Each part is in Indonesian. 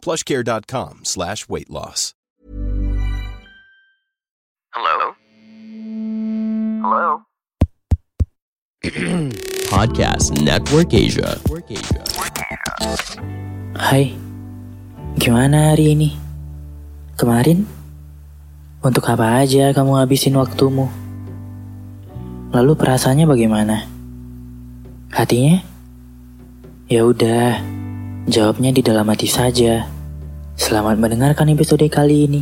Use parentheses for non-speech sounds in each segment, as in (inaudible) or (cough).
plushcare.com slash weight loss. Hello? Hello? (clears throat) Podcast Network Asia. Hai, gimana hari ini? Kemarin? Untuk apa aja kamu habisin waktumu? Lalu perasaannya bagaimana? Hatinya? Ya udah, jawabnya di dalam hati saja. Selamat mendengarkan episode kali ini.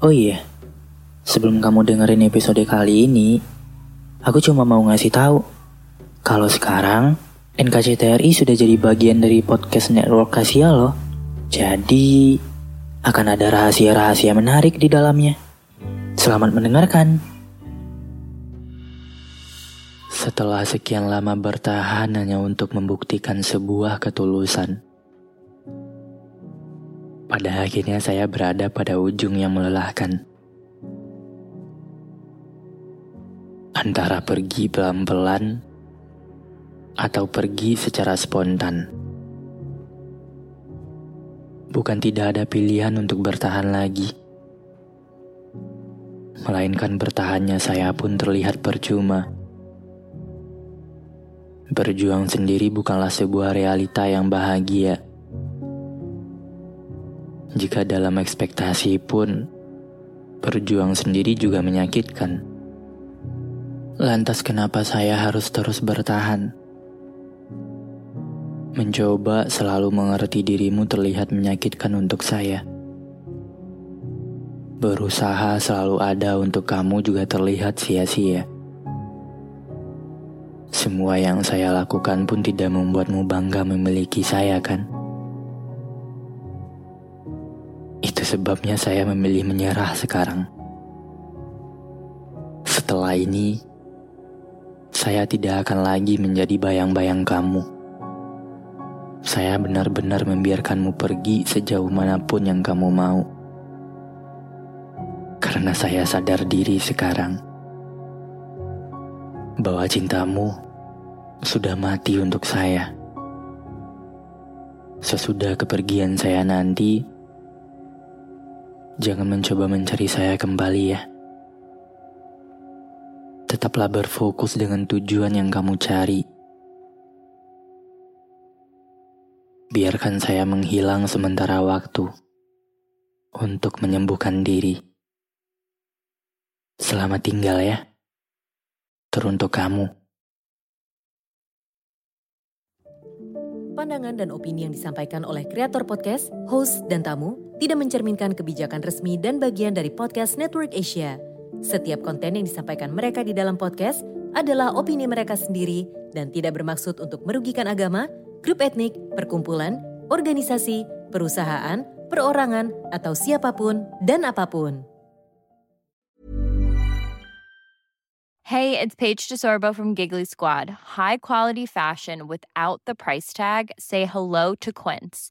Oh iya, sebelum kamu dengerin episode kali ini, aku cuma mau ngasih tahu kalau sekarang NKCTRI sudah jadi bagian dari podcast network Asia loh. Jadi akan ada rahasia-rahasia menarik di dalamnya. Selamat mendengarkan. Setelah sekian lama bertahan hanya untuk membuktikan sebuah ketulusan, pada akhirnya saya berada pada ujung yang melelahkan. Antara pergi pelan-pelan atau pergi secara spontan. Bukan tidak ada pilihan untuk bertahan lagi melainkan bertahannya saya pun terlihat percuma. Berjuang sendiri bukanlah sebuah realita yang bahagia. Jika dalam ekspektasi pun, berjuang sendiri juga menyakitkan. Lantas kenapa saya harus terus bertahan? Mencoba selalu mengerti dirimu terlihat menyakitkan untuk saya. Berusaha selalu ada untuk kamu juga terlihat sia-sia. Semua yang saya lakukan pun tidak membuatmu bangga memiliki saya, kan? Sebabnya saya memilih menyerah sekarang. Setelah ini, saya tidak akan lagi menjadi bayang-bayang kamu. Saya benar-benar membiarkanmu pergi sejauh mana pun yang kamu mau karena saya sadar diri sekarang bahwa cintamu sudah mati untuk saya. Sesudah kepergian saya nanti, jangan mencoba mencari saya kembali ya. Tetaplah berfokus dengan tujuan yang kamu cari. Biarkan saya menghilang sementara waktu untuk menyembuhkan diri. Selamat tinggal ya. Teruntuk kamu. Pandangan dan opini yang disampaikan oleh kreator podcast, host, dan tamu tidak mencerminkan kebijakan resmi dan bagian dari podcast Network Asia. Setiap konten yang disampaikan mereka di dalam podcast adalah opini mereka sendiri dan tidak bermaksud untuk merugikan agama, grup etnik, perkumpulan, organisasi, perusahaan, perorangan, atau siapa pun dan apa pun. Hey, it's Paige DeSorbo from Giggly Squad. High quality fashion without the price tag. Say hello to Quince.